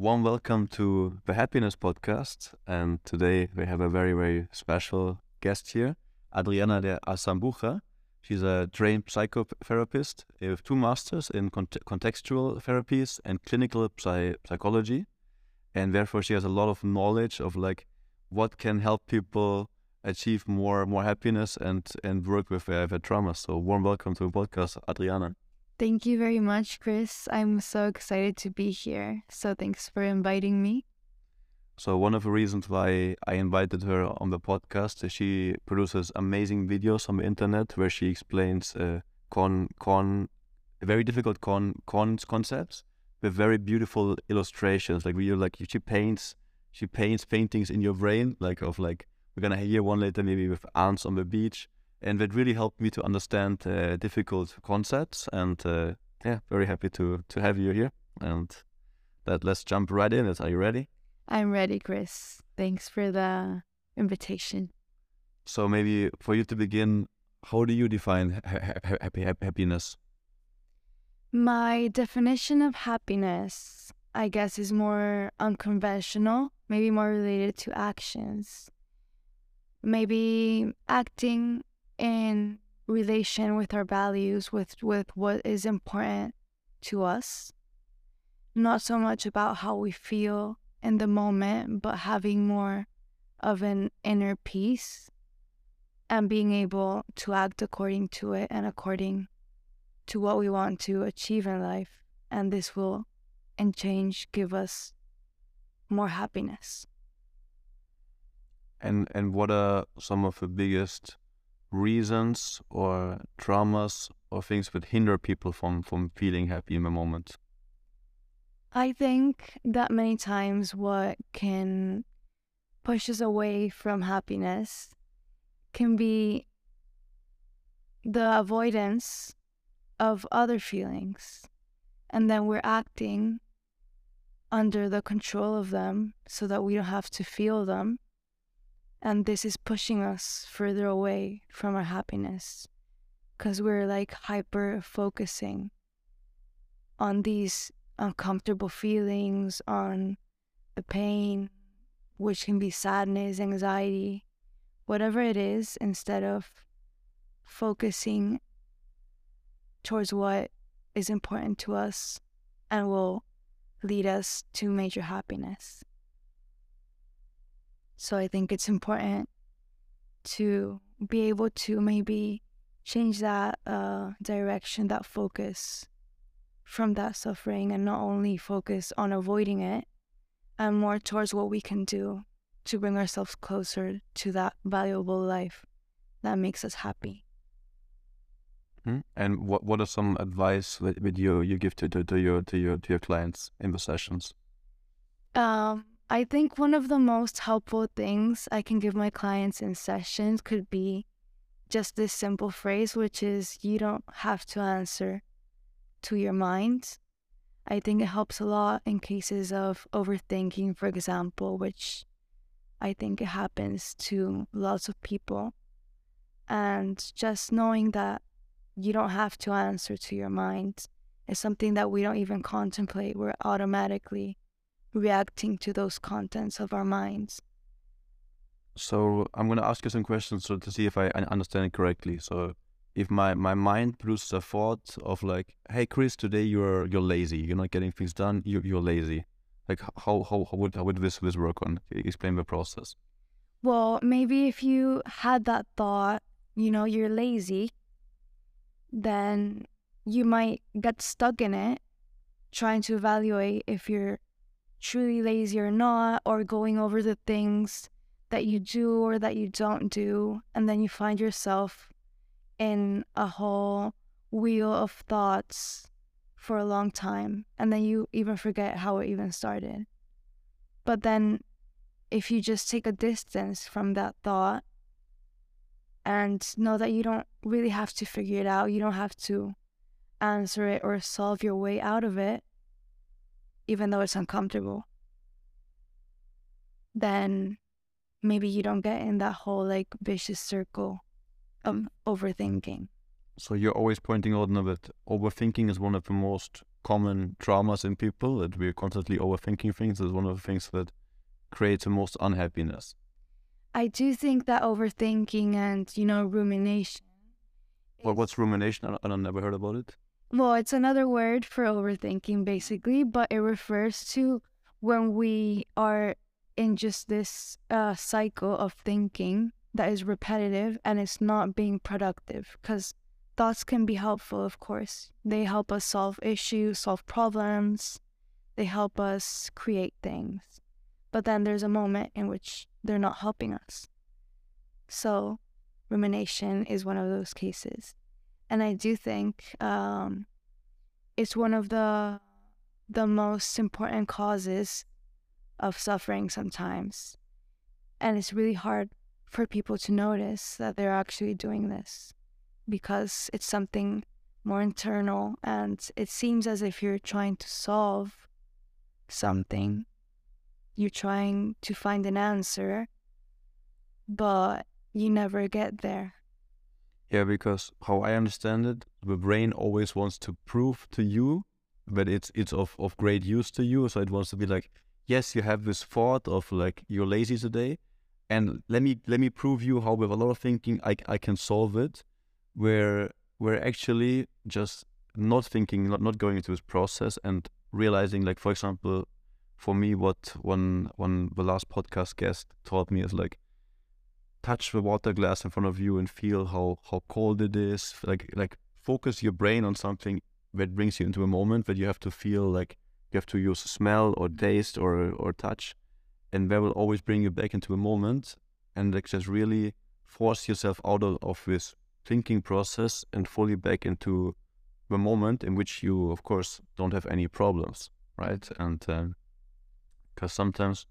Warm welcome to the Happiness Podcast. And today we have a very, very special guest here, Adriana de Azambuja. She's a trained psychotherapist with two masters in cont- contextual therapies and clinical psy- psychology. And therefore, she has a lot of knowledge of like what can help people achieve more more happiness and and work with their, their trauma. So warm welcome to the podcast, Adriana. Thank you very much, Chris. I'm so excited to be here. So thanks for inviting me. So one of the reasons why I invited her on the podcast is she produces amazing videos on the internet where she explains uh, con con very difficult con cons concepts with very beautiful illustrations. Like you like she paints she paints paintings in your brain like of like we're gonna hear one later maybe with ants on the beach and that really helped me to understand uh, difficult concepts. And uh, yeah, very happy to to have you here. And that let's jump right in. Are you ready? I'm ready, Chris. Thanks for the invitation. So maybe for you to begin, how do you define ha- happy, happy happiness? My definition of happiness, I guess, is more unconventional, maybe more related to actions. Maybe acting in relation with our values, with, with what is important to us. Not so much about how we feel in the moment, but having more of an inner peace and being able to act according to it and according to what we want to achieve in life. And this will, in change, give us more happiness. And and what are some of the biggest reasons or traumas or things that hinder people from from feeling happy in the moment? I think that many times what can push us away from happiness can be the avoidance of other feelings. And then we're acting under the control of them so that we don't have to feel them. And this is pushing us further away from our happiness because we're like hyper focusing on these uncomfortable feelings, on the pain, which can be sadness, anxiety, whatever it is, instead of focusing towards what is important to us and will lead us to major happiness. So I think it's important to be able to maybe change that uh, direction, that focus from that suffering, and not only focus on avoiding it, and more towards what we can do to bring ourselves closer to that valuable life that makes us happy. Hmm? And what what are some advice that, that you you give to, to, to your to your to your clients in the sessions? Um, I think one of the most helpful things I can give my clients in sessions could be just this simple phrase, which is you don't have to answer to your mind. I think it helps a lot in cases of overthinking, for example, which I think it happens to lots of people. And just knowing that you don't have to answer to your mind is something that we don't even contemplate. We're automatically reacting to those contents of our minds. So I'm going to ask you some questions so to see if I understand it correctly. So if my, my mind produces a thought of like, hey Chris, today you're you're lazy, you're not getting things done, you you're lazy. Like how how, how would how would this this work on? Explain the process. Well, maybe if you had that thought, you know, you're lazy, then you might get stuck in it, trying to evaluate if you're truly lazy or not, or going over the things that you do or that you don't do. And then you find yourself in a whole wheel of thoughts for a long time. And then you even forget how it even started. But then if you just take a distance from that thought and know that you don't really have to figure it out, you don't have to answer it or solve your way out of it, even though it's uncomfortable, then maybe you don't get in that whole like vicious circle of overthinking. So you're always pointing out now that overthinking is one of the most common traumas in people that we're constantly overthinking things is one of the things that creates the most unhappiness. I do think that overthinking and, you know, rumination. Well, what's rumination? I, I never heard about it. Well, it's another word for overthinking, basically, but it refers to when we are in just this uh, cycle of thinking that is repetitive and it's not being productive. Because thoughts can be helpful, of course. They help us solve issues, solve problems, they help us create things. But then there's a moment in which they're not helping us. So, rumination is one of those cases. And I do think um, it's one of the the most important causes of suffering sometimes. And it's really hard for people to notice that they're actually doing this because it's something more internal and it seems as if you're trying to solve something. You're trying to find an answer, but you never get there. Yeah, because how I understand it, the brain always wants to prove to you that it's it's of, of great use to you. So it wants to be like, yes, you have this thought of like you're lazy today, and let me let me prove you how with a lot of thinking I I can solve it. Where we're actually just not thinking, not not going into this process and realizing like for example, for me what one one the last podcast guest taught me is like touch the water glass in front of you and feel how how cold it is. Like like focus your brain on something that brings you into a moment that you have to feel like you have to use smell or taste or or touch, and that will always bring you back into a moment and like just really force yourself out of, of this thinking process and fully back into the moment in which you of course don't have any problems right and because um, sometimes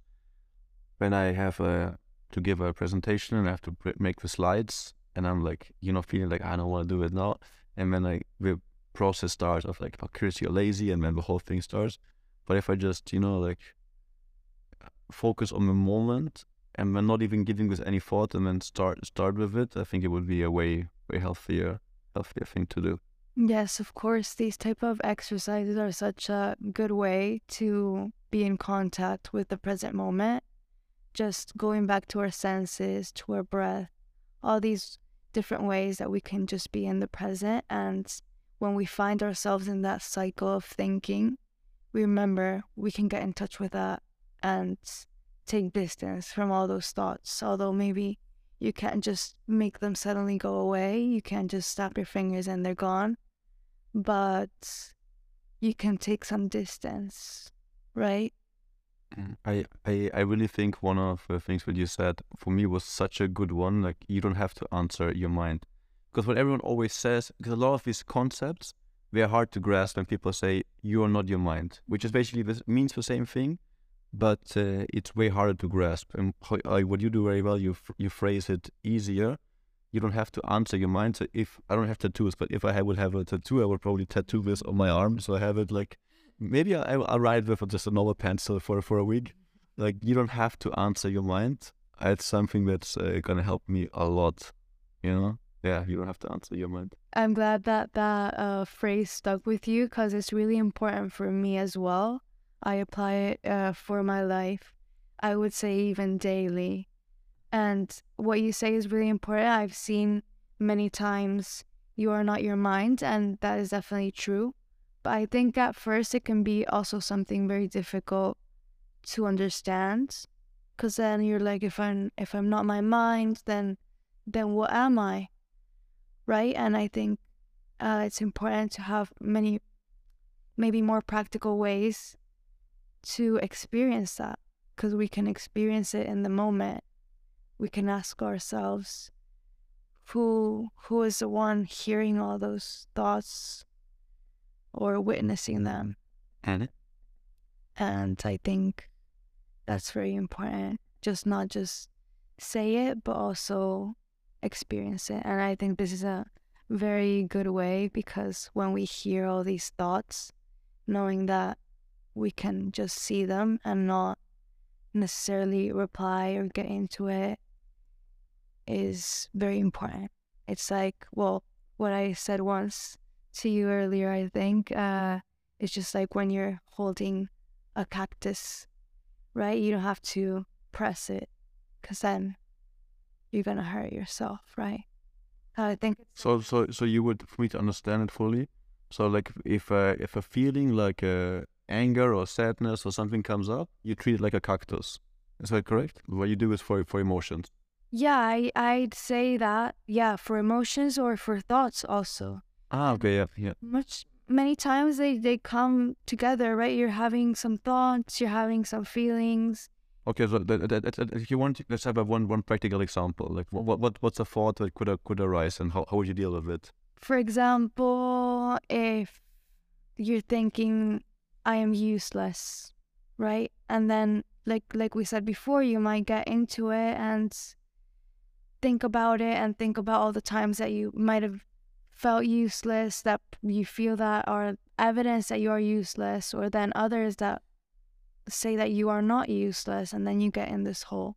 when i have a to give a presentation and I have to make the slides and I'm like, you know, feeling like I don't want to do it now. And then like the process starts of like, oh, Chris, you're lazy, and then the whole thing starts. But if I just, you know, like focus on the moment and then not even giving this any thought and then start start with it, I think it would be a way way healthier healthier thing to do. Yes, of course. These type of exercises are such a good way to be in contact with the present moment just going back to our senses, to our breath, all these different ways that we can just be in the present. And when we find ourselves in that cycle of thinking, we remember we can get in touch with that and take distance from all those thoughts. Although maybe you can't just make them suddenly go away, you can't just snap your fingers and they're gone, but you can take some distance, right? I, I I really think one of the things that you said for me was such a good one. Like you don't have to answer your mind, because what everyone always says, because a lot of these concepts they are hard to grasp when people say you are not your mind, which is basically this means the same thing, but uh, it's way harder to grasp. And how, uh, what you do very well, you you phrase it easier. You don't have to answer your mind. So if I don't have tattoos, but if I would have a tattoo, I would probably tattoo this on my arm, so I have it like maybe I, I'll write with just a normal pencil for for a week. Like you don't have to answer your mind. It's something that's uh, gonna help me a lot. You know, yeah, you don't have to answer your mind. I'm glad that that uh, phrase stuck with you because it's really important for me as well. I apply it uh, for my life. I would say even daily. And what you say is really important. I've seen many times you are not your mind, and that is definitely true. But I think at first it can be also something very difficult to understand because then you're like if I'm if I'm not my mind then then what am I? Right? And I think uh, it's important to have many maybe more practical ways to experience that because we can experience it in the moment. We can ask ourselves who who is the one hearing all those thoughts or witnessing them. And and I think that's very important. Just not just say it, but also experience it. And I think this is a very good way because when we hear all these thoughts, knowing that we can just see them and not necessarily reply or get into it is very important. It's like, well, what I said once to you earlier, I think, uh, It's just like when you're holding a cactus, right? You don't have to press it because then you're going to hurt yourself, right? I think so. So, so you would, for me to understand it fully. So, like, if uh, if a feeling like uh, anger or sadness or something comes up, you treat it like a cactus. Is that correct? What you do is for for emotions. Yeah, I I'd say that. Yeah, for emotions or for thoughts also. Ah, okay, yeah, yeah. Much many times they they come together, right? You're having some thoughts, you're having some feelings. Okay, so that, that, that, if you want, let's have a one one practical example. Like, what what what's a thought that could could arise, and how how would you deal with it? For example, if you're thinking, "I am useless," right, and then like like we said before, you might get into it and think about it and think about all the times that you might have felt useless, that you feel that are evidence that you are useless, or then others that say that you are not useless, and then you get in this whole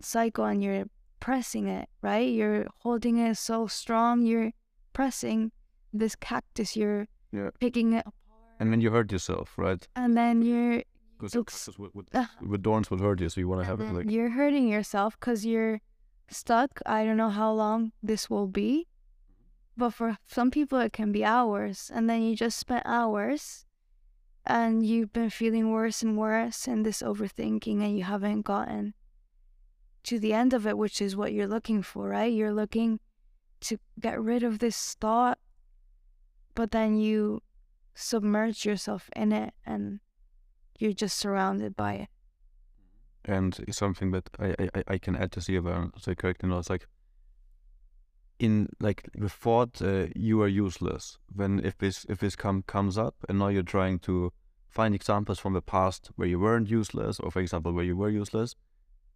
cycle and you're pressing it, right? You're holding it so strong, you're pressing this cactus, you're yeah. picking it apart. And then you hurt yourself, right? And then you're because with, with, uh, with thorns would hurt you, so you want to have it like you're hurting yourself because you're stuck. I don't know how long this will be, but for some people, it can be hours. And then you just spent hours and you've been feeling worse and worse in this overthinking and you haven't gotten to the end of it, which is what you're looking for, right? You're looking to get rid of this thought, but then you submerge yourself in it and you're just surrounded by it. And it's something that I, I, I can add to see if I'm correct, know, it's like in like thought uh, you are useless when if this if this come comes up and now you're trying to find examples from the past where you weren't useless or for example where you were useless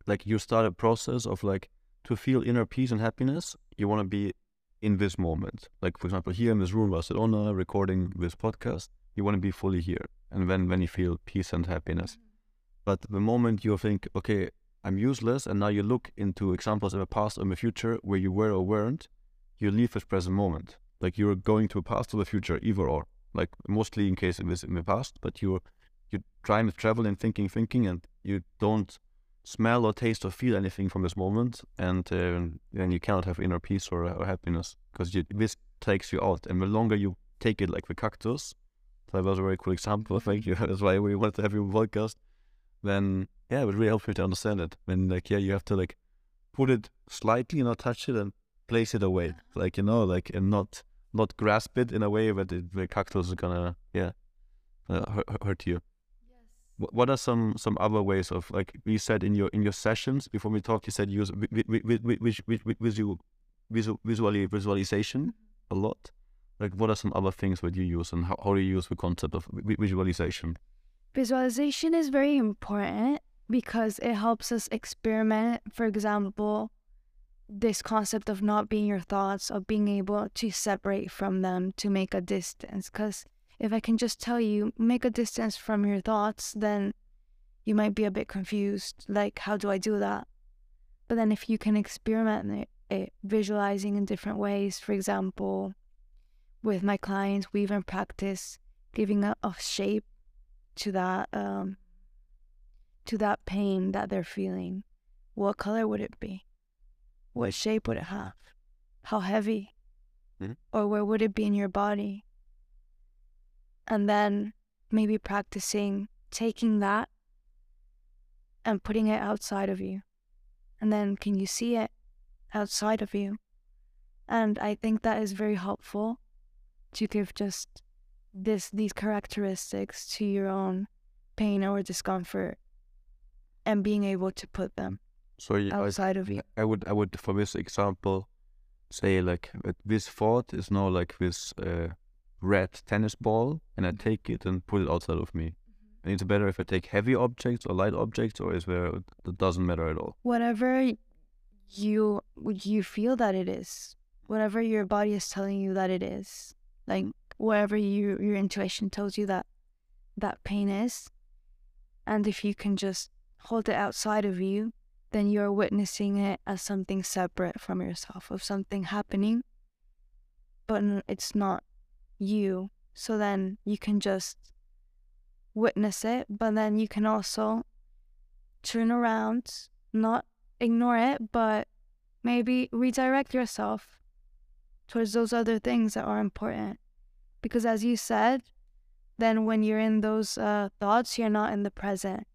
like you start a process of like to feel inner peace and happiness you want to be in this moment like for example here in this room barcelona recording this podcast you want to be fully here and then when you feel peace and happiness mm-hmm. but the moment you think okay I'm useless, and now you look into examples in the past or in the future where you were or weren't, you leave this present moment. Like you're going to the past or the future, either or. Like mostly in case it was in the past, but you're you're trying to travel and thinking, thinking, and you don't smell or taste or feel anything from this moment, and uh, then you cannot have inner peace or, or happiness because this takes you out. And the longer you take it, like the cactus, that was a very cool example. Thank you. That's why we wanted to have your podcast. Then yeah, it really helps me to understand it. When like yeah, you have to like put it slightly, you know, touch it and place it away, like you know, like and not not grasp it in a way that it, the cactus is gonna yeah uh, hurt, you. Yes. What are some some other ways of like you said in your in your sessions before we talked? You said you use visual visual visually visualization mm-hmm. a lot. Like what are some other things that you use and how, how do you use the concept of visualization? Visualization is very important because it helps us experiment. For example, this concept of not being your thoughts, of being able to separate from them to make a distance. Because if I can just tell you, make a distance from your thoughts, then you might be a bit confused. Like, how do I do that? But then if you can experiment it, visualizing in different ways, for example, with my clients, we even practice giving a, a shape to that um, to that pain that they're feeling. What color would it be? What shape would it have? How heavy? Mm-hmm. Or where would it be in your body? And then maybe practicing taking that and putting it outside of you. And then can you see it outside of you? And I think that is very helpful to give just this these characteristics to your own pain or discomfort and being able to put them so yeah, outside I, of you. I would I would for this example say like this thought is now like this uh, red tennis ball and I mm-hmm. take it and put it outside of me. Mm-hmm. And it's better if I take heavy objects or light objects or is there it doesn't matter at all. Whatever you you feel that it is. Whatever your body is telling you that it is. Like wherever you your intuition tells you that that pain is. And if you can just hold it outside of you, then you're witnessing it as something separate from yourself, of something happening, but it's not you. So then you can just witness it, but then you can also turn around, not ignore it, but maybe redirect yourself towards those other things that are important. Because as you said, then when you're in those uh, thoughts, you're not in the present,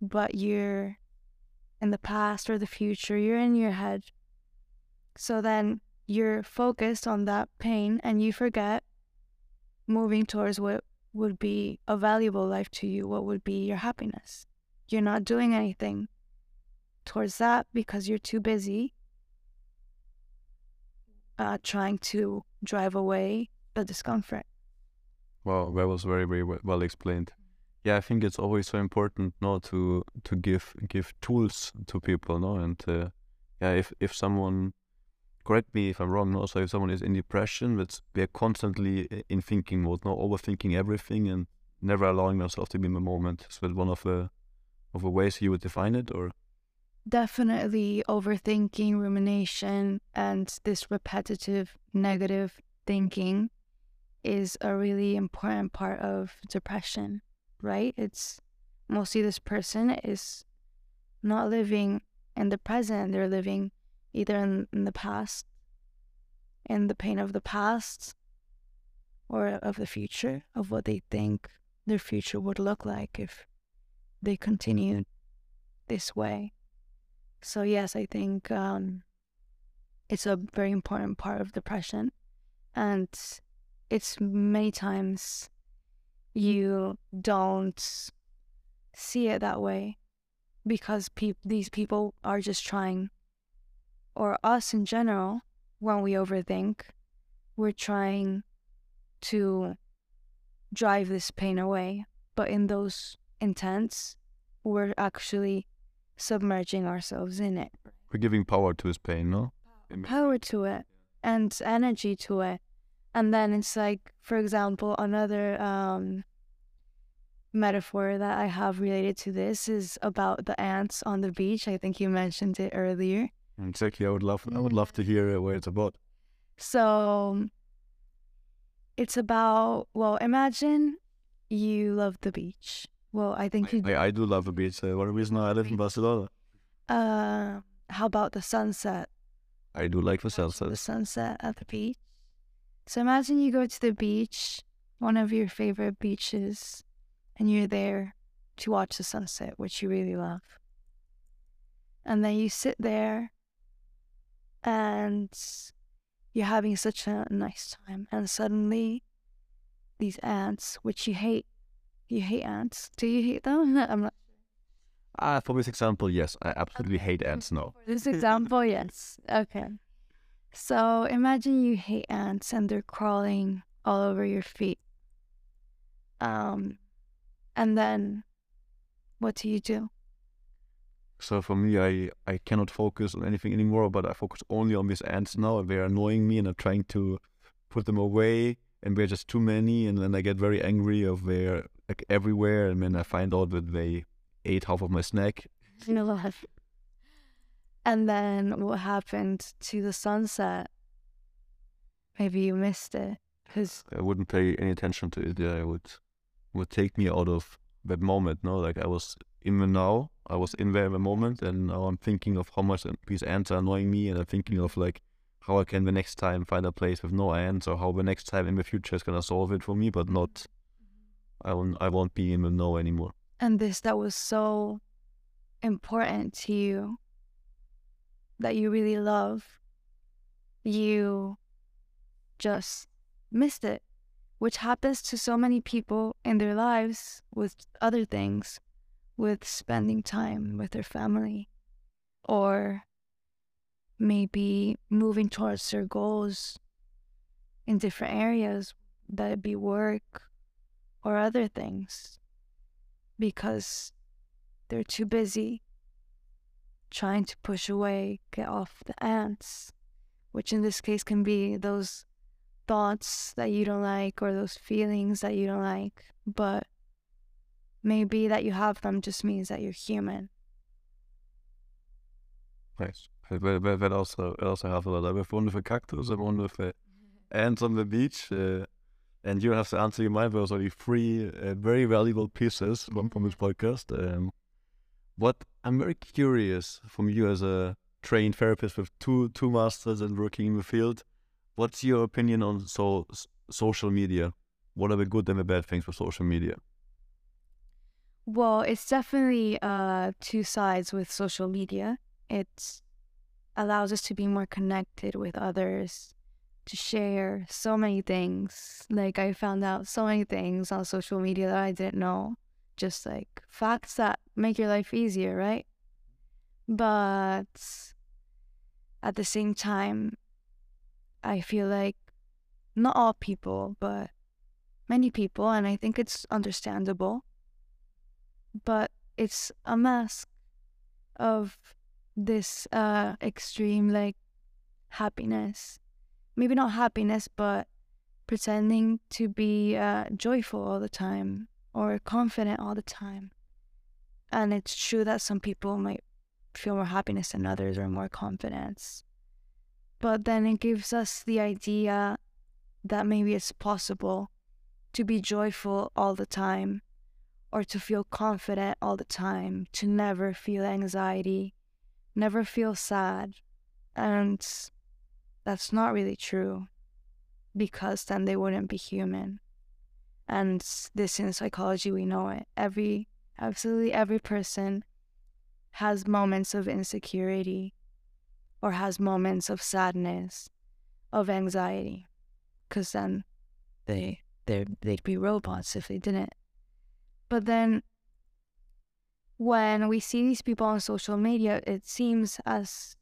but you're in the past or the future, you're in your head. So then you're focused on that pain and you forget moving towards what would be a valuable life to you, what would be your happiness. You're not doing anything towards that because you're too busy uh, trying to drive away the discomfort. Well, that was very very well explained. Yeah, I think it's always so important, no, to to give give tools to people, no, and uh, yeah, if if someone correct me if I'm wrong, no, so if someone is in depression, that's they're constantly in thinking mode, no, overthinking everything and never allowing themselves to be in the moment. Is that one of the of the ways you would define it, or? Definitely overthinking, rumination, and this repetitive negative thinking is a really important part of depression, right? It's mostly this person is not living in the present, they're living either in, in the past, in the pain of the past, or of the future, of what they think their future would look like if they continued this way. So, yes, I think um, it's a very important part of depression. And it's many times mm-hmm. you don't see it that way because pe- these people are just trying, or us in general, when we overthink, we're trying to drive this pain away. But in those intents, we're actually submerging ourselves in it. We're giving power to his pain, no? Power to it and energy to it and then it's like for example another um, metaphor that i have related to this is about the ants on the beach. I think you mentioned it earlier. Exactly. I would love i would love to hear what it's about. So it's about well imagine you love the beach. Well i think you i, I do love the beach uh, one reason i live in barcelona. Uh how about the sunset? I do like the sunset the sunset at the beach so imagine you go to the beach, one of your favorite beaches, and you're there to watch the sunset, which you really love. And then you sit there and you're having such a nice time. And suddenly, these ants, which you hate, you hate ants. Do you hate them? I'm not. Uh, for this example, yes, I absolutely hate ants. No. For this example, yes. Okay. So imagine you hate ants and they're crawling all over your feet. Um, and then what do you do? So for me, I, I cannot focus on anything anymore, but I focus only on these ants now. They're annoying me and I'm trying to put them away and they're just too many. And then I get very angry of they're like everywhere. And then I find out that they ate half of my snack. You know what? And then what happened to the sunset? Maybe you missed it because I wouldn't pay any attention to it. Yeah, it would would take me out of that moment. No, like I was in the now. I was in there in the moment, and now I'm thinking of how much these ants are annoying me, and I'm thinking of like how I can the next time find a place with no ants, or how the next time in the future is gonna solve it for me, but not. I won't. I won't be in the know anymore. And this that was so important to you that you really love, you just missed it, which happens to so many people in their lives with other things, with spending time with their family, or maybe moving towards their goals in different areas, that it be work or other things, because they're too busy trying to push away, get off the ants, which in this case can be those thoughts that you don't like or those feelings that you don't like. But maybe that you have them just means that you're human. Nice. That, that also, also have a lot. I have one with a cactus and one with a ants on the beach. Uh, and you have to answer your mind. There's only three uh, very valuable pieces from, from this podcast. Um, what I'm very curious from you as a trained therapist with two two masters and working in the field. What's your opinion on so social media? What are the good and the bad things for social media? Well, it's definitely uh, two sides with social media. It allows us to be more connected with others, to share so many things. Like, I found out so many things on social media that I didn't know. Just like facts that make your life easier, right? But at the same time, I feel like not all people, but many people, and I think it's understandable but it's a mask of this uh extreme like happiness maybe not happiness but pretending to be uh, joyful all the time or confident all the time and it's true that some people might feel more happiness than others or more confidence but then it gives us the idea that maybe it's possible to be joyful all the time or to feel confident all the time, to never feel anxiety, never feel sad. And that's not really true because then they wouldn't be human. And this in psychology, we know it. Every, absolutely every person has moments of insecurity or has moments of sadness, of anxiety, because then they, they, they'd be robots if they didn't. But then when we see these people on social media, it seems as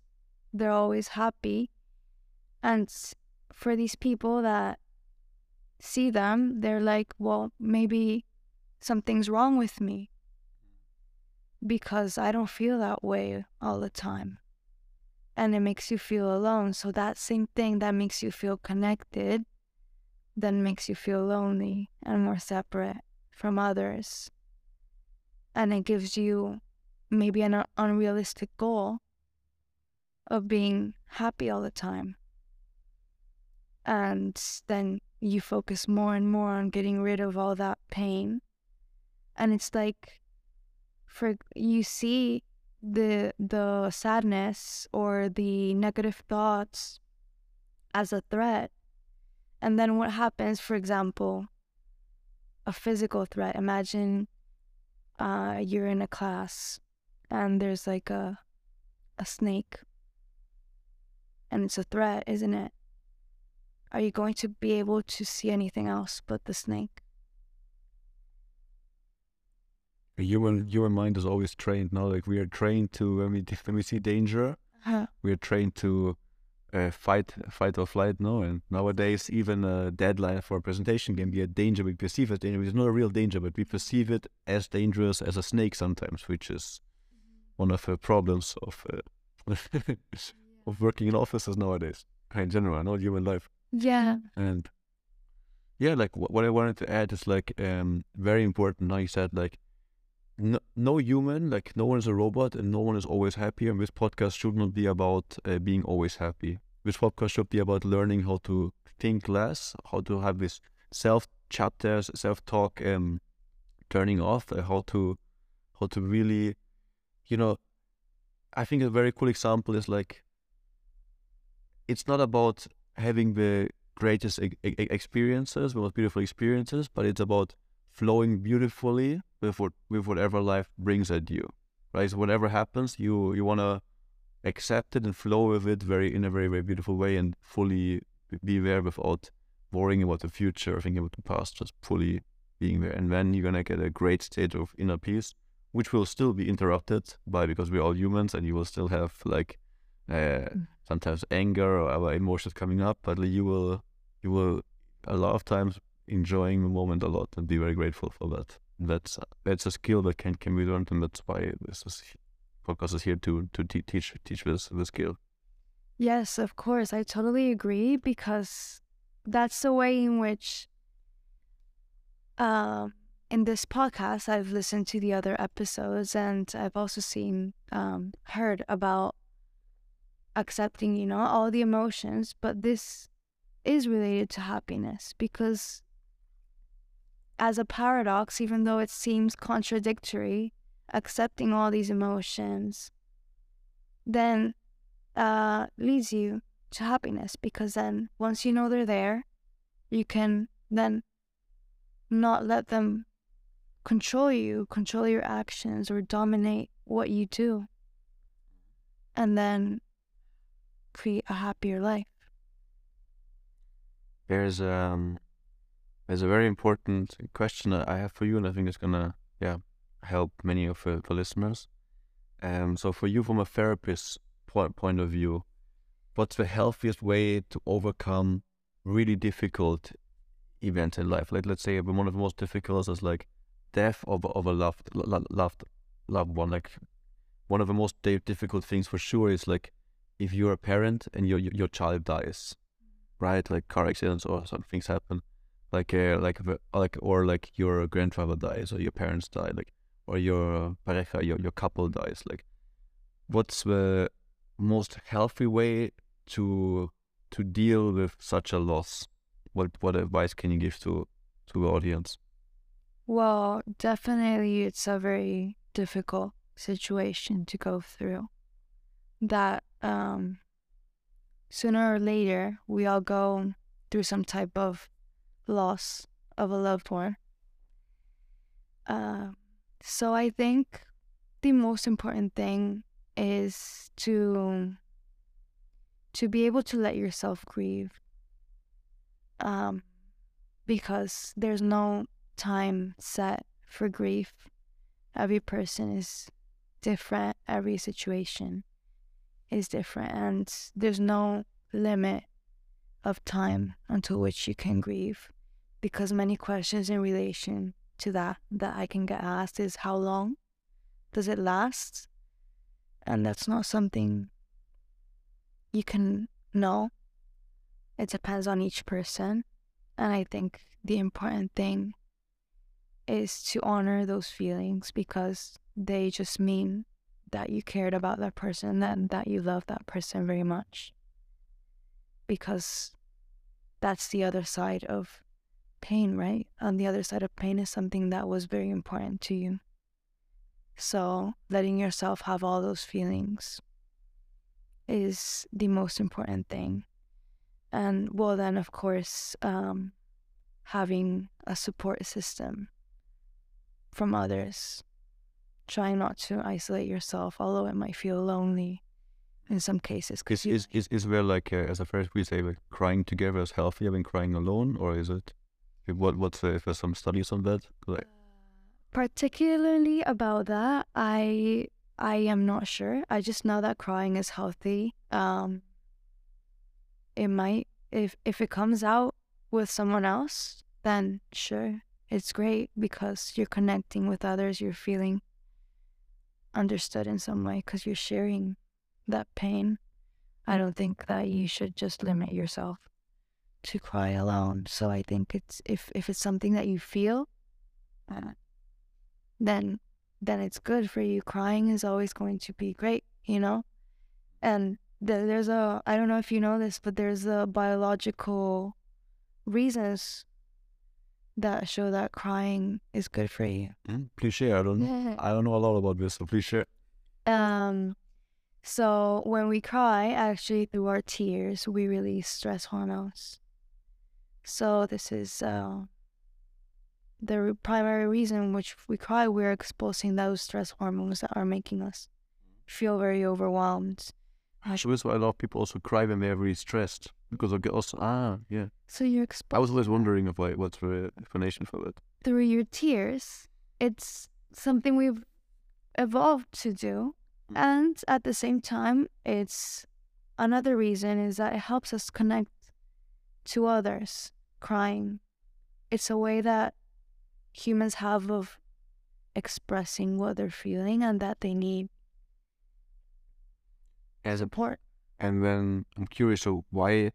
they're always happy. And for these people that see them, they're like, well, maybe something's wrong with me because I don't feel that way all the time. And it makes you feel alone. So, that same thing that makes you feel connected then makes you feel lonely and more separate from others. And it gives you maybe an unrealistic goal of being happy all the time. And then you focus more and more on getting rid of all that pain. And it's like for you see the the sadness or the negative thoughts as a threat. And then what happens, for example, a physical threat. Imagine uh, you're in a class and there's like a a snake and it's a threat, isn't it? Are you going to be able to see anything else but the snake? human human mind is always trained now. Like we are trained to when we when we see danger, uh-huh. we are trained to uh, fight, fight or flight. No, and nowadays even a deadline for a presentation can be a danger. We perceive as danger. It's not a real danger, but we perceive it as dangerous as a snake sometimes, which is one of the problems of uh, of working in offices nowadays. In general, not human life. Yeah. And yeah, like what I wanted to add is like um very important. Now you said like no, no human, like no one is a robot and no one is always happy. And this podcast should not be about uh, being always happy. This podcast should be about learning how to think less, how to have this self chapters, self talk, um, turning off, uh, how to, how to really, you know, I think a very cool example is like, it's not about having the greatest e- experiences, the most beautiful experiences, but it's about flowing beautifully with what, with whatever life brings at you, right? So whatever happens, you you wanna accept it and flow with it very in a very very beautiful way and fully be there without worrying about the future, thinking about the past, just fully being there. And then you're gonna get a great state of inner peace, which will still be interrupted by because we're all humans and you will still have like uh, mm. Sometimes anger or other emotions coming up, but you will you will a lot of times enjoying the moment a lot and be very grateful for that. That's that's a skill that can can be learned, and that's why this is podcast is here to to te- teach teach this the skill. Yes, of course, I totally agree because that's the way in which. Um, in this podcast, I've listened to the other episodes, and I've also seen, um, heard about accepting, you know, all the emotions. But this is related to happiness because as a paradox, even though it seems contradictory, accepting all these emotions then uh, leads you to happiness because then once you know they're there, you can then not let them control you, control your actions, or dominate what you do. And then create a happier life. There's um there's a very important question that I have for you, and I think it's gonna yeah help many of uh, the listeners. Um, so for you, from a therapist point point of view, what's the healthiest way to overcome really difficult events in life? Like let's say one of the most difficult is like death of of a loved loved loved one. Like one of the most difficult things for sure is like if you're a parent and your your child dies, right? Like car accidents or some things happen, like uh, like like or like your grandfather dies or your parents die, like or your pareja, your your couple dies. Like, what's the most healthy way to to deal with such a loss? What what advice can you give to to the audience? Well, definitely, it's a very difficult situation to go through. That um, sooner or later, we all go through some type of loss of a loved one. Uh, so I think the most important thing is to to be able to let yourself grieve. Um, because there's no time set for grief. Every person is different, every situation is different, and there's no limit of time until which you can grieve because many questions in relation to that that I can get asked is how long does it last? And that's not something you can know. It depends on each person. And I think the important thing is to honor those feelings because they just mean that you cared about that person and that you love that person very much. Because that's the other side of pain, right? On the other side of pain is something that was very important to you. So, letting yourself have all those feelings is the most important thing. And, well, then, of course, um, having a support system from others. Trying not to isolate yourself, although it might feel lonely in some cases. Is, you... is, is, is there like, uh, as a first we say, like crying together is healthier than crying alone, or is it? What what's uh, if there's some studies on that? Like... Particularly about that, I I am not sure. I just know that crying is healthy. Um, it might if if it comes out with someone else, then sure, it's great because you're connecting with others. You're feeling understood in some way because you're sharing that pain. I don't think that you should just limit yourself to cry alone. So I think it's if if it's something that you feel, uh, then then it's good for you. Crying is always going to be great, you know. And th- there's a I don't know if you know this, but there's a biological reasons that show that crying is good for you. Mm, please share. I don't yeah. I don't know a lot about this, so please share. Um. So when we cry, actually through our tears, we release stress hormones. So this is uh, the primary reason which we cry. We're exposing those stress hormones that are making us feel very overwhelmed. So that's why a lot of people also cry when they're very stressed because I of also ah yeah. So you're exposed. I was always wondering if like what's the explanation for that. Through your tears, it's something we've evolved to do, mm. and at the same time, it's another reason is that it helps us connect to others crying. It's a way that humans have of expressing what they're feeling and that they need as support. A, and then I'm curious, so why,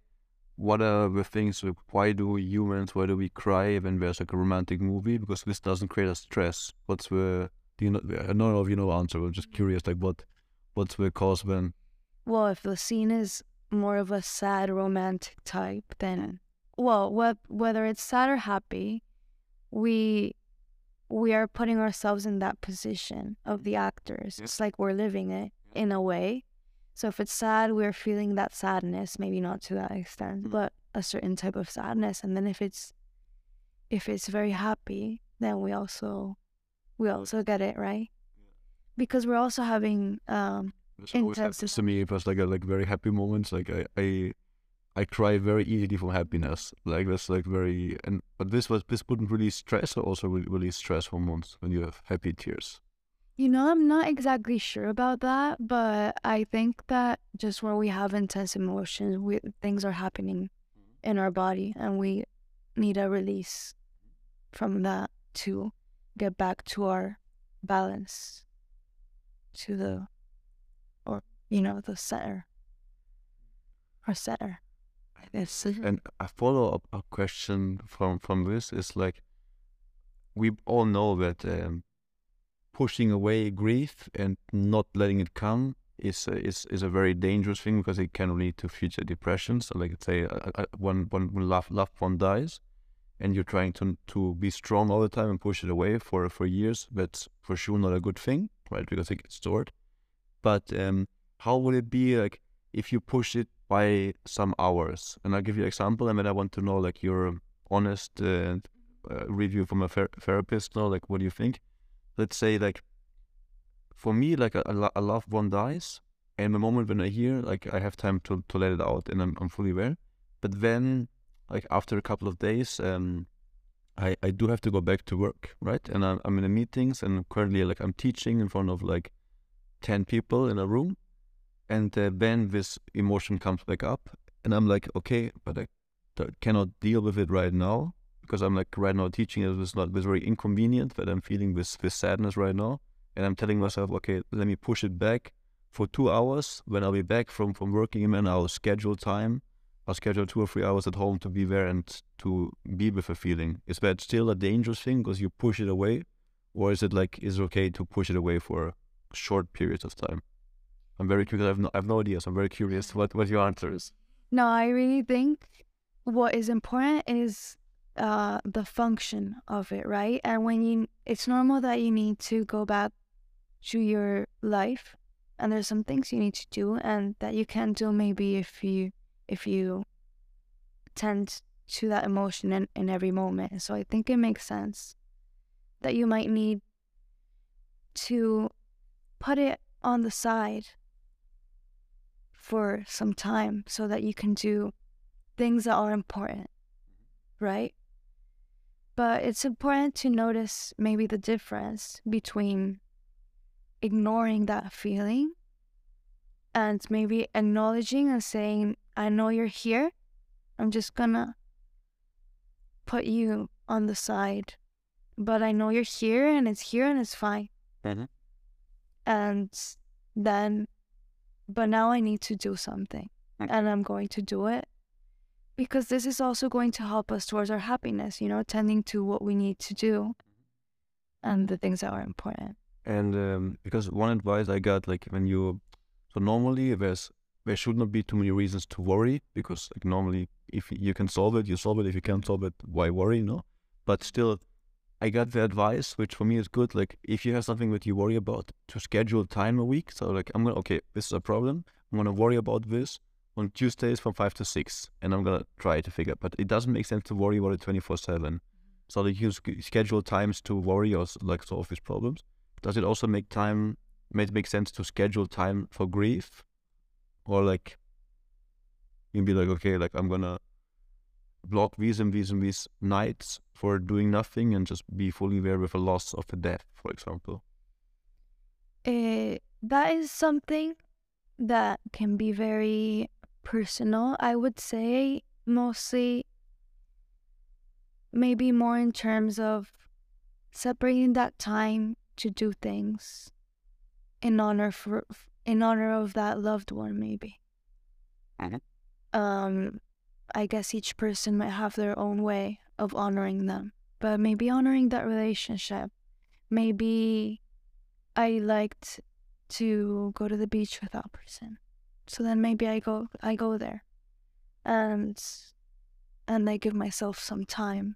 what are the things, like why do humans, why do we cry when there's like a romantic movie? Because this doesn't create a stress. What's the, do you know, I don't know if you know the answer, I'm just curious, like what, what's the cause then? Well, if the scene is more of a sad romantic type, then well, what, whether it's sad or happy, we we are putting ourselves in that position of the actors. It's like we're living it in a way. So if it's sad, we're feeling that sadness, maybe not to that extent, Mm. but a certain type of sadness. And then if it's if it's very happy, then we also we also get it, right? Because we're also having um This always happens to me. It was like a like very happy moments. Like I, I, I cry very easily from happiness. Like that's like very and but this was this wouldn't really stress or also really, really stress hormones when you have happy tears. You know, I'm not exactly sure about that, but I think that just when we have intense emotions, we, things are happening in our body and we need a release from that to get back to our balance, to the, or, you know, the center. Our center. And a follow up a question from from this is like, we all know that um, pushing away grief and not letting it come is is is a very dangerous thing because it can lead to future depression. So, like, say, one one one loved loved one dies, and you're trying to to be strong all the time and push it away for for years. That's for sure not a good thing, right? Because it gets stored. But um, how would it be like if you push it by some hours? And I'll give you an example, and then I want to know like your honest uh, uh, review from a ther- therapist. Now, like, what do you think? Let's say like for me, like a, a, loved one dies, and the moment when I hear, like, I have time to, to let it out, and I'm, I'm fully aware. But then, like after a couple of days, um, I I do have to go back to work, right? And I'm I'm in the meetings, and currently like I'm teaching in front of like ten people in a room, and uh, then this emotion comes back up, and I'm like, okay, but i cannot deal with it right now because I'm like right now teaching it was not was very inconvenient that I'm feeling this this sadness right now, and I'm telling myself, okay, let me push it back for two hours. When I'll be back from from working, and I'll schedule time. I'll schedule two or three hours at home to be there and to be with a feeling. Is that still a dangerous thing because you push it away, or is it like is it okay to push it away for short periods of time? I'm very curious. I have no, I have no idea, so I'm very curious what, what your answer is. No, I really think what is important is uh, the function of it, right? And when you, it's normal that you need to go back to your life, and there's some things you need to do, and that you can't do maybe if you if you tend to that emotion in, in every moment. So I think it makes sense that you might need to put it on the side for some time so that you can do things that are important, right? But it's important to notice maybe the difference between ignoring that feeling and maybe acknowledging and saying, I know you're here. I'm just gonna put you on the side. But I know you're here and it's here and it's fine. And then, but now I need to do something Mm. and I'm going to do it because this is also going to help us towards our happiness, you know, tending to what we need to do and the things that are important. And um, because one advice I got, like when you, so normally there's there should not be too many reasons to worry because like normally if you can solve it, you solve it. If you can't solve it, why worry? No, but still, I got the advice, which for me is good. Like if you have something that you worry about, to schedule time a week. So like I'm gonna okay, this is a problem. I'm gonna worry about this on Tuesdays from five to six, and I'm gonna try to figure. But it doesn't make sense to worry about it twenty four seven. So like you sch- schedule times to worry or like solve these problems. Does it also make time? Make make sense to schedule time for grief, or like you can be like okay, like I'm gonna block these and these and these nights for doing nothing and just be fully there with a loss of a death, for example. Eh, that is something that can be very personal. I would say mostly maybe more in terms of separating that time to do things in honor for in honor of that loved one maybe. Mhm. Um I guess each person might have their own way of honoring them, but maybe honoring that relationship. Maybe I liked to go to the beach with that person. So then maybe I go I go there. And and I give myself some time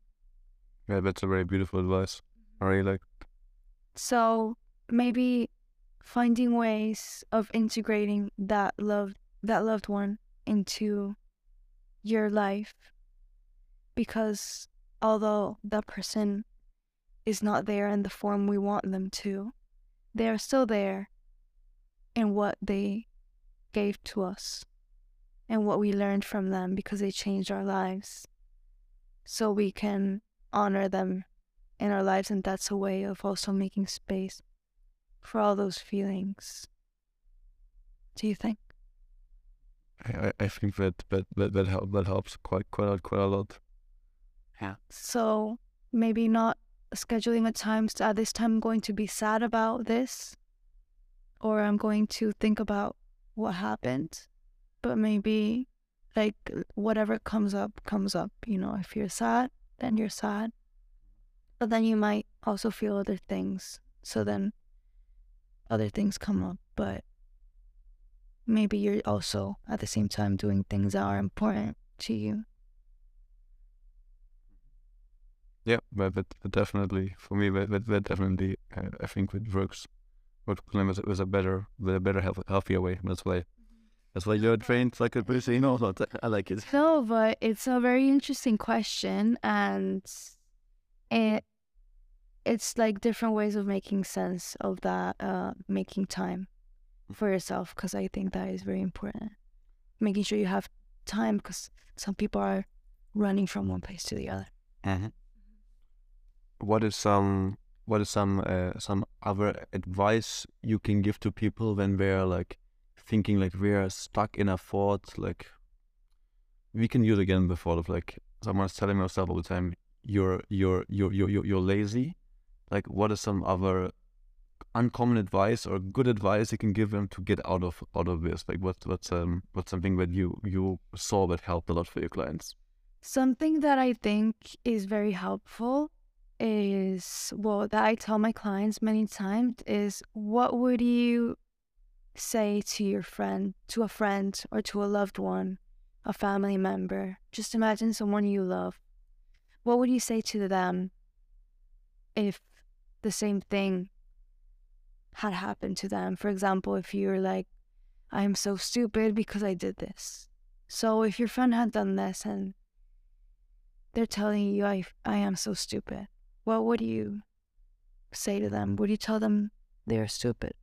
Yeah, that's a very beautiful advice. Mm-hmm. I really like. So maybe finding ways of integrating that loved that loved one into your life because although that person is not there in the form we want them to, they are still there in what they gave to us and what we learned from them because they changed our lives. So we can honor them in our lives, and that's a way of also making space for all those feelings. Do you think? I, I think that that that that, help, that helps quite quite a, quite a lot. Yeah. So maybe not scheduling a time. At this time, I'm going to be sad about this, or I'm going to think about what happened. But maybe, like whatever comes up, comes up. You know, if you're sad, then you're sad. But then you might also feel other things. So then other things come up. But maybe you're also at the same time doing things that are important to you. Yeah, but, but, but definitely for me, that, that, that definitely uh, I think it works. Works with, with a better, with a better, health, healthier way. That's why, that's why you're trained like a person. You know, I like it. No, but it's a very interesting question, and it it's like different ways of making sense of that, uh, making time for yourself because I think that is very important. Making sure you have time because some people are running from one place to the other. Mm-hmm. What is some what is some uh, some other advice you can give to people when they're like thinking like we're stuck in a thought like we can use again the thought of like someone's telling myself all the time you're you're you're you're you're lazy like what is some other uncommon advice or good advice you can give them to get out of out of this? Like what's what's um what's something that you you saw that helped a lot for your clients? Something that I think is very helpful is well that I tell my clients many times is what would you say to your friend, to a friend or to a loved one, a family member? Just imagine someone you love. What would you say to them if the same thing had happened to them. For example, if you're like, I am so stupid because I did this. So if your friend had done this and they're telling you, I, I am so stupid, what would you say to them? Would you tell them they're stupid?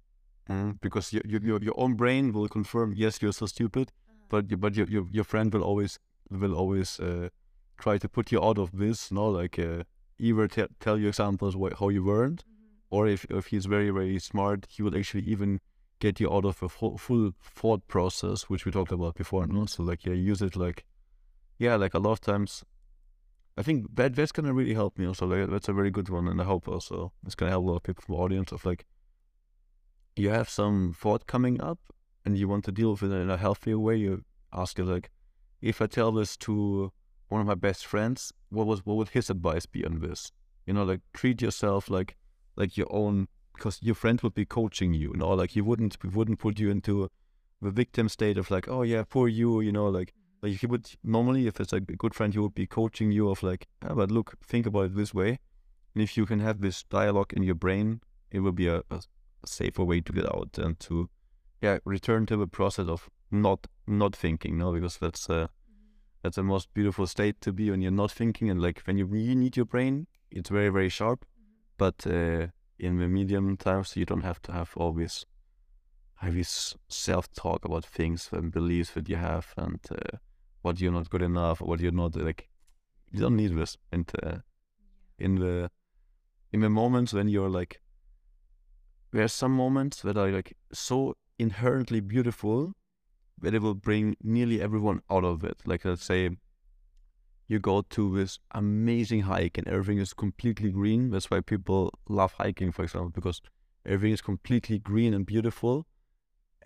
Mm, because your, your your own brain will confirm yes you're so stupid, uh-huh. but but your, your your friend will always will always uh, try to put you out of this. No, like uh, either t- tell you examples wh- how you weren't, or if, if he's very very smart he will actually even get you out of a full, full thought process which we talked about before no so like yeah use it like yeah like a lot of times i think that that's gonna really help me also like that's a very good one and i hope also it's gonna help a lot of people from the audience of like you have some thought coming up and you want to deal with it in a healthier way you ask it like if i tell this to one of my best friends what was what would his advice be on this? You know like treat yourself like like your own because your friend would be coaching you, you know, like he wouldn't wouldn't put you into the victim state of like, oh yeah, poor you, you know, like like he would normally if it's a good friend, he would be coaching you of like, ah, but look, think about it this way, and if you can have this dialogue in your brain, it will be a, a safer way to get out and to yeah return to the process of not not thinking, no, because that's uh, that's the most beautiful state to be when you're not thinking and like when you really need your brain, it's very very sharp. But uh, in the medium times, you don't have to have always have this self-talk about things and beliefs that you have and uh, what you're not good enough what you're not like. You don't need this. And uh, in the in the moments when you're like, there's some moments that are like so inherently beautiful that it will bring nearly everyone out of it. Like let's say you go to this amazing hike and everything is completely green. That's why people love hiking, for example, because everything is completely green and beautiful.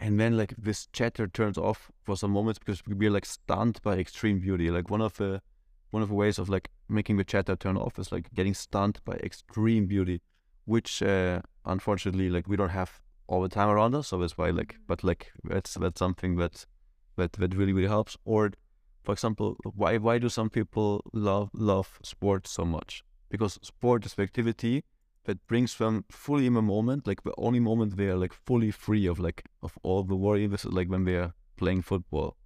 And then like this chatter turns off for some moments because we're like stunned by extreme beauty. Like one of the one of the ways of like making the chatter turn off is like getting stunned by extreme beauty, which uh, unfortunately like we don't have all the time around us. So that's why like, but like that's that's something that that that really really helps. Or for example, why why do some people love love sports so much? because sport is the activity that brings them fully in the moment, like the only moment they are like fully free of like of all the worry. This is like when they are playing football,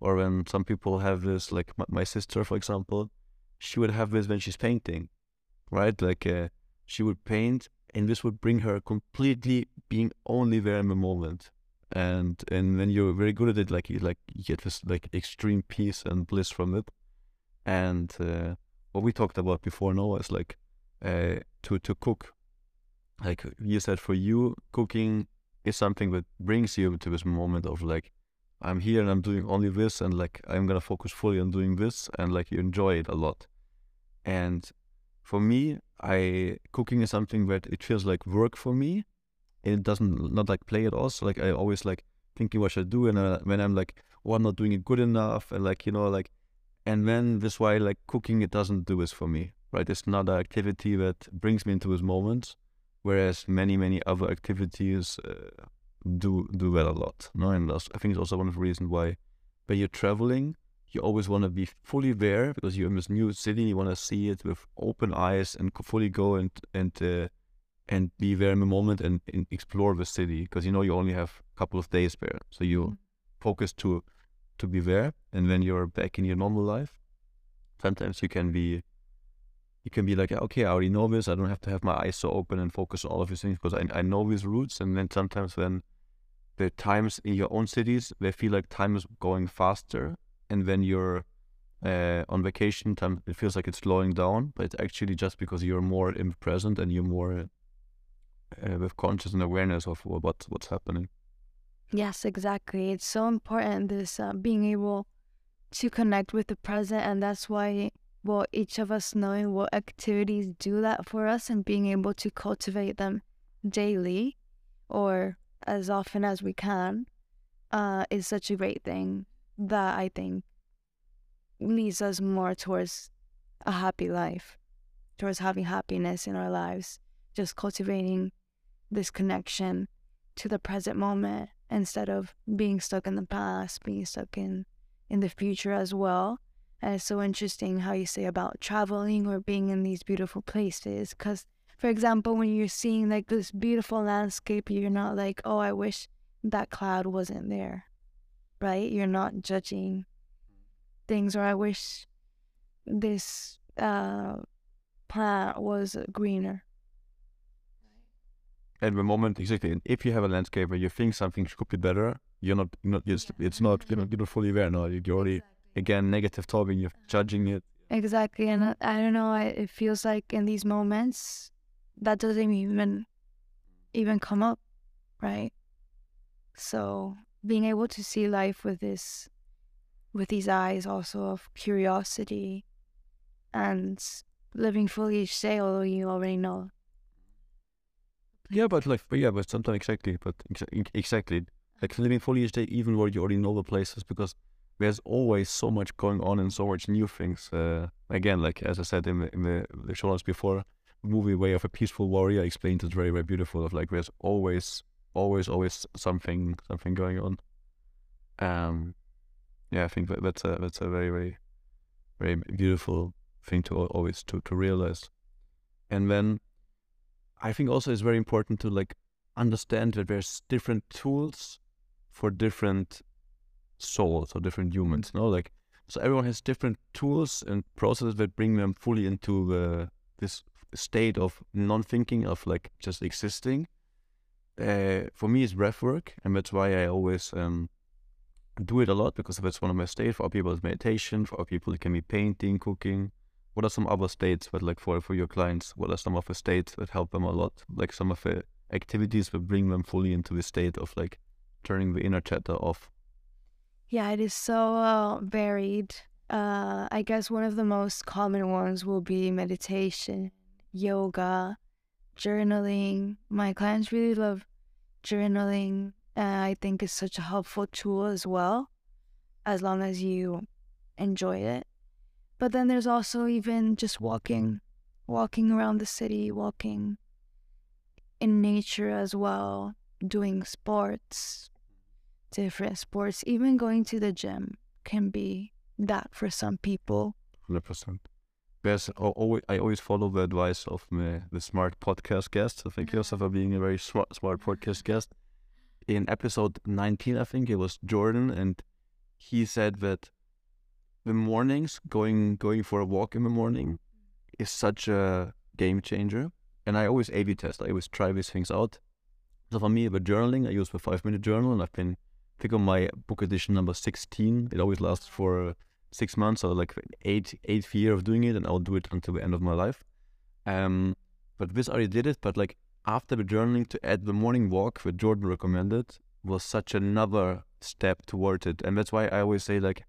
or when some people have this, like my, my sister, for example, she would have this when she's painting, right? Like uh, she would paint, and this would bring her completely being only there in the moment. And and when you're very good at it, like you like you get this like extreme peace and bliss from it. And uh, what we talked about before, Noah, is like uh, to to cook. Like you said, for you, cooking is something that brings you to this moment of like, I'm here and I'm doing only this, and like I'm gonna focus fully on doing this, and like you enjoy it a lot. And for me, I cooking is something that it feels like work for me. It doesn't not like play at all. So like I always like thinking what should I do, and uh, when I'm like, oh, I'm not doing it good enough, and like you know like, and then this why like cooking it doesn't do this for me right? It's not an activity that brings me into this moment, whereas many, many other activities uh, do do that a lot. No, and that's, I think it's also one of the reasons why when you're traveling, you always want to be fully there because you're in this new city. You want to see it with open eyes and fully go and and uh, and be there in the moment and, and explore the city because you know you only have a couple of days there, so you mm-hmm. focus to to be there. And when you're back in your normal life, sometimes you can be you can be like, okay, I already know this. I don't have to have my eyes so open and focus on all of these things because I, I know these routes. And then sometimes when the times in your own cities, they feel like time is going faster. And when you're uh, on vacation, time it feels like it's slowing down. But it's actually just because you're more in the present and you're more uh, with conscious and awareness of what what's happening. Yes, exactly. It's so important this uh, being able to connect with the present, and that's why well, each of us knowing what activities do that for us and being able to cultivate them daily or as often as we can uh, is such a great thing that I think leads us more towards a happy life, towards having happiness in our lives, just cultivating this connection to the present moment instead of being stuck in the past, being stuck in in the future as well. And it's so interesting how you say about traveling or being in these beautiful places. Because, for example, when you're seeing like this beautiful landscape, you're not like, oh, I wish that cloud wasn't there, right? You're not judging things, or I wish this uh, plant was greener. At the moment, exactly. And if you have a landscape where you think something could be better, you're not, you're not, it's, yeah. it's not, you know, you're not fully aware. No, you're already. Exactly again negative talking you're judging it. Exactly and I, I don't know I, it feels like in these moments that doesn't even even come up right? So being able to see life with this with these eyes also of curiosity and living fully each day although you already know. Yeah but like but yeah but sometimes exactly but ex- exactly. Like living fully each day even where you already know the places because there's always so much going on and so much new things. Uh, again, like as I said in the, in the, the show notes before, movie Way of a Peaceful Warrior explained it very, very beautiful. Of like, there's always, always, always something, something going on. Um, yeah, I think that, that's a that's a very, very, very beautiful thing to always to to realize. And then, I think also it's very important to like understand that there's different tools for different souls or different humans. No, like so everyone has different tools and processes that bring them fully into uh, this state of non-thinking of like just existing. Uh, for me, it's breath work, and that's why I always um, do it a lot because that's one of my states. For people, it's meditation. For people, it can be painting, cooking. What are some other states that, like, for for your clients, what are some of the states that help them a lot? Like some of the activities that bring them fully into the state of like turning the inner chatter off. Yeah, it is so uh, varied. Uh, I guess one of the most common ones will be meditation, yoga, journaling. My clients really love journaling. And I think it's such a helpful tool as well, as long as you enjoy it. But then there's also even just walking, walking around the city, walking in nature as well, doing sports, different sports, even going to the gym can be that for some people. 100%. There's always, I always follow the advice of my, the smart podcast guest. So thank you for being a very smart, smart podcast guest. In episode 19, I think it was Jordan, and he said that the mornings, going going for a walk in the morning, is such a game changer. And I always A/B test. I always try these things out. So for me, the journaling, I use the five minute journal, and I've been think on my book edition number 16. It always lasts for six months or like eight eighth year of doing it, and I'll do it until the end of my life. Um, but this already did it. But like after the journaling, to add the morning walk that Jordan recommended was such another step towards it, and that's why I always say like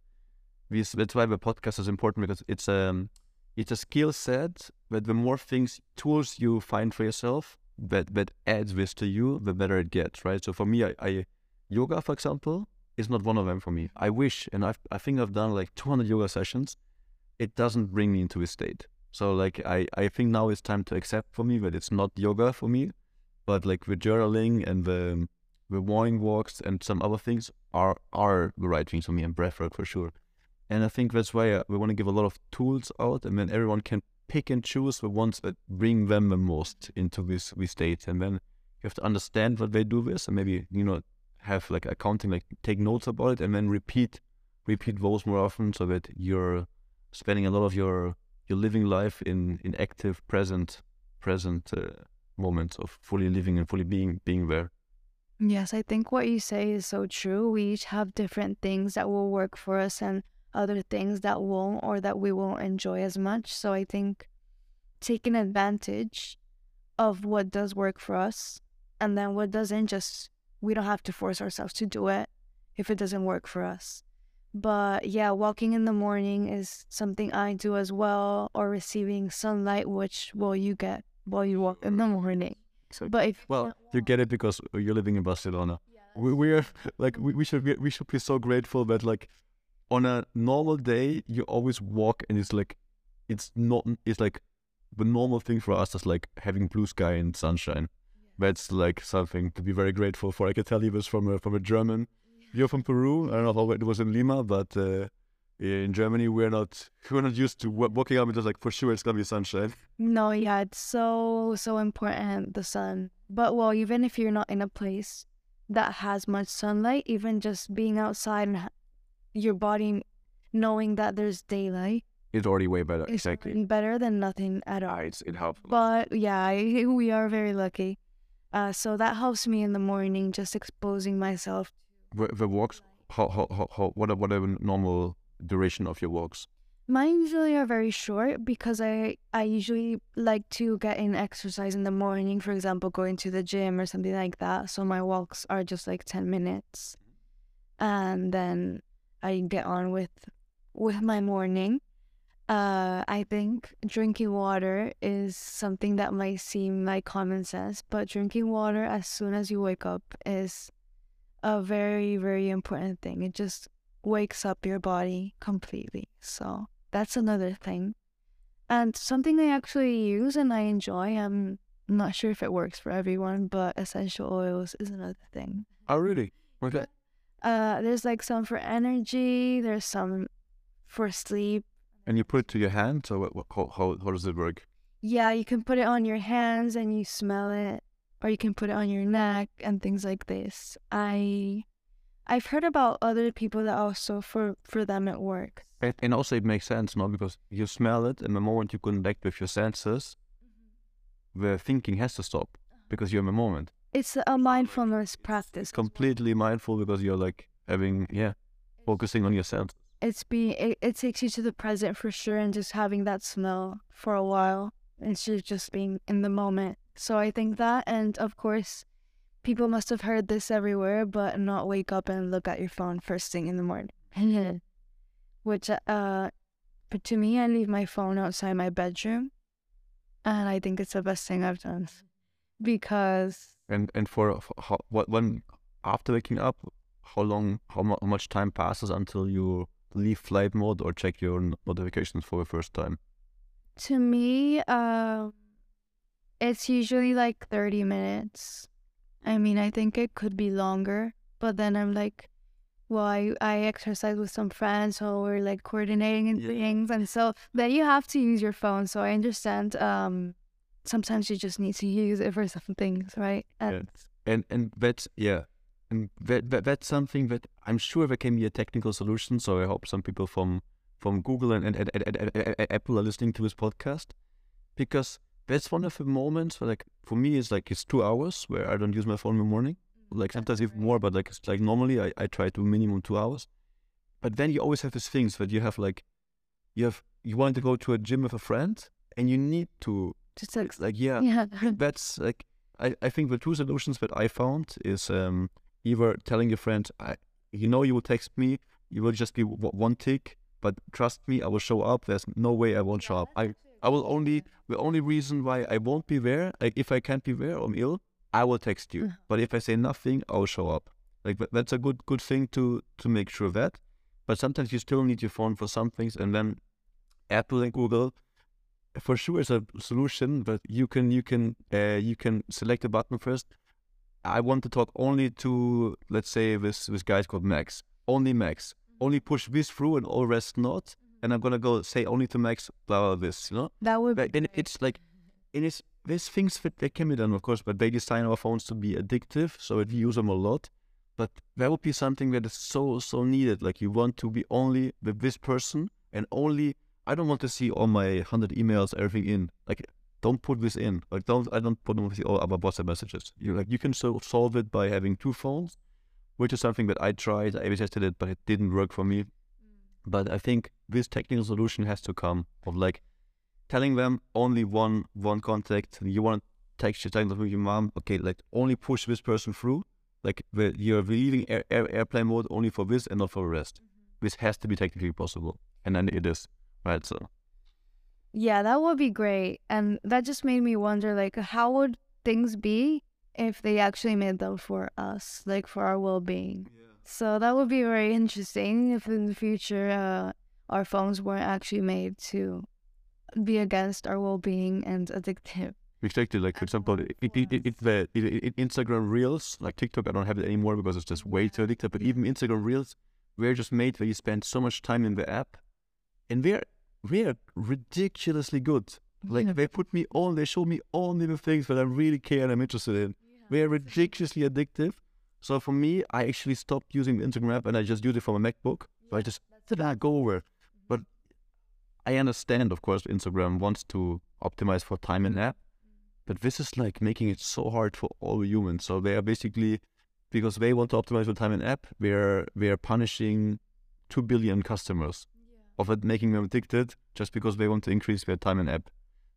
this. That's why the podcast is important because it's um it's a skill set that the more things tools you find for yourself that that adds this to you, the better it gets, right? So for me, I, I yoga, for example, is not one of them for me. I wish, and I I think I've done like 200 yoga sessions. It doesn't bring me into a state. So like I I think now it's time to accept for me that it's not yoga for me, but like the journaling and the the morning walks and some other things are are the right things for me and breathwork for sure. And I think that's why uh, we want to give a lot of tools out, and then everyone can pick and choose the ones that bring them the most into this this state. And then you have to understand what they do this, and maybe you know have like accounting, like take notes about it, and then repeat repeat those more often, so that you're spending a lot of your your living life in in active present present uh, moments of fully living and fully being being there. Yes, I think what you say is so true. We each have different things that will work for us and other things that won't or that we won't enjoy as much. So I think taking advantage of what does work for us and then what doesn't just we don't have to force ourselves to do it if it doesn't work for us. But yeah, walking in the morning is something I do as well, or receiving sunlight, which well you get while you walk in the morning. So, but if well, you get it because you're living in Barcelona. Yeah, we, we are like we, we should be, we should be so grateful that like on a normal day you always walk and it's like it's not it's like the normal thing for us is like having blue sky and sunshine that's like something to be very grateful for. I can tell you this from a, from a German. You're from Peru. I don't know how it was in Lima, but uh, in Germany we're not we're not used to walking up and just like for sure it's gonna be sunshine. No, yeah, it's so so important the sun. But well, even if you're not in a place that has much sunlight, even just being outside and your body knowing that there's daylight it's already way better. It's exactly. better than nothing at all. it's, it helps. But yeah, we are very lucky. Uh, so that helps me in the morning, just exposing myself. The, the walks, how, how, how, how, what are, what are the normal duration of your walks? Mine usually are very short because I, I usually like to get in exercise in the morning, for example, going to the gym or something like that. So my walks are just like 10 minutes. And then I get on with with my morning. Uh, I think drinking water is something that might seem like common sense, but drinking water as soon as you wake up is a very, very important thing. It just wakes up your body completely. So that's another thing. And something I actually use and I enjoy, I'm not sure if it works for everyone, but essential oils is another thing. Oh, really? Okay. Uh, there's like some for energy, there's some for sleep, and you put it to your hand. So what, what, how, how does it work? Yeah, you can put it on your hands and you smell it, or you can put it on your neck and things like this. I I've heard about other people that also for for them it works. And, and also it makes sense, no? Because you smell it, and the moment you connect with your senses, mm-hmm. the thinking has to stop because you're in the moment. It's a mindfulness practice. Completely mindful because you're like having yeah, focusing on your sense it's be it, it takes you to the present for sure and just having that smell for a while instead of just being in the moment. So i think that and of course people must have heard this everywhere but not wake up and look at your phone first thing in the morning. Which uh but to me i leave my phone outside my bedroom and i think it's the best thing i've done because and and for, for how, what when after waking up how long how, mu- how much time passes until you leave flight mode or check your notifications for the first time? To me, uh, it's usually like 30 minutes. I mean, I think it could be longer, but then I'm like, well, I, I exercise with some friends, so we're like coordinating and Yeah. things, and so then you have to use your phone. So I understand. Um, sometimes you just need to use it for some things, right? And and and that's yeah and that, that that's something that i'm sure there can be a technical solution. So i hope some people from from google and, and, and, apple are listening to this podcast because that's one of the moments where like for me it's like it's two hours where i don't use my phone in the morning. Like sometimes even more but like it's like normally i, I try to minimum two hours. But then you always have these things that you have like you have you want to go to a gym with a friend and you need to just like like yeah yeah, that's like I, I think the two solutions that I found is um either telling your friend I you know you will text me you will just be w- one tick but trust me I will show up there's no way I won't show up I I will only the only reason why I won't be there like if I can't be there I'm ill I will text you Mhm. but if I say nothing I will show up like that's a good good thing to to make sure that but sometimes you still need your phone for some things and then Apple and Google for sure is a solution, but you can you can uh, you can select a button first. I want to talk only to let's say this this guy's called Max. Only Max. Mm-hmm. Only push this through and all rest not. And I'm gonna go say only to Max blah blah this. You know. that would be then it's like and it's there's things that they can be done of course, but they design our phones to be addictive, so that we use them a lot. But that would be something that is so so needed. Like you want to be only with this person and only I don't want to see all my hundred emails, everything in. Like, don't put this in. Like, don't I don't put them with all other WhatsApp messages. You like you can so solve it by having two phones, which is something that I tried. I tested it, but it didn't work for me. Mm. But I think this technical solution has to come of like telling them only one one contact. You want to text your text with your mom. Okay, like only push this person through. Like the, you're leaving air, air, airplane mode only for this and not for the rest. Mm-hmm. This has to be technically possible, and then it is. Right, so Yeah, that would be great. And that just made me wonder like how would things be if they actually made them for us, like for our well-being. So that would be very interesting if in the future uh, our phones weren't actually made to be against our well-being and addictive. exactly. Like for example, it, it, it, the Instagram Reels, like TikTok, I don't have it anymore because it's just way too addictive. But even Instagram Reels, we're just made where you spend so much time in the app, and they're they're ridiculously good. Like Yeah. they put me on, they show me only the things that I really care and I'm interested in. They're ridiculously addictive. So for me, I actually stopped using the Instagram app and I just use it for my MacBook. So I just did not go over. But I understand, of course, Instagram wants to optimize for time in app. But this is like making it so hard for all humans. So they are basically, because they want to optimize for time in app, they're they're punishing two billion customers of it, making them addicted just because they want to increase their time in app.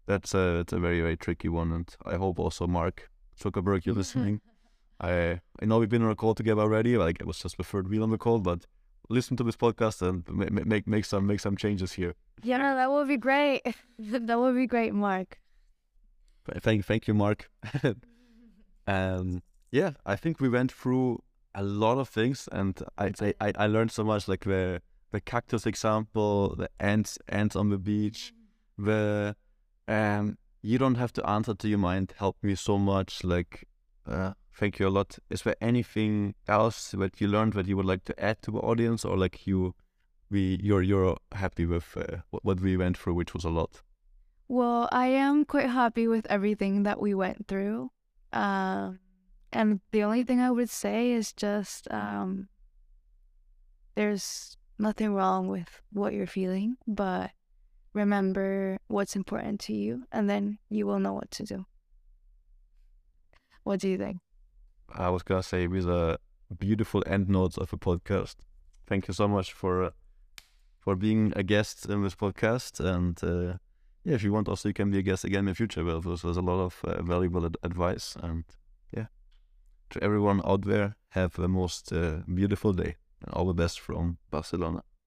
That's a that's a very very tricky one, and I hope also Mark Zuckerberg, you're listening. I I know we've been on a call together already. Like it was just the third wheel on the call, but listen to this podcast and ma- ma- make make some make some changes here. Yeah, that would be great. that would be great, Mark. Thank thank you, Mark. um, yeah, I think we went through a lot of things, and I'd I, I learned so much. Like the the cactus example, the ants ants on the beach, the um you don't have to answer to your mind helped me so much. Like uh, thank you a lot. Is there anything else that you learned that you would like to add to the audience, or like you we you're you're happy with uh, what, what we went through, which was a lot. Well, I am quite happy with everything that we went through. Um, and the only thing I would say is just um, there's nothing wrong with what you're feeling, but remember what's important to you, and then you will know what to do. What do you think? I was gonna say with a beautiful end notes of a podcast. Thank you so much for uh, for being a guest in this podcast, and uh, yeah, if you want, also you can be a guest again in the future. Well, there's, a lot of uh, valuable ad- advice, and yeah, to everyone out there, have the most uh, beautiful day all the best from Barcelona.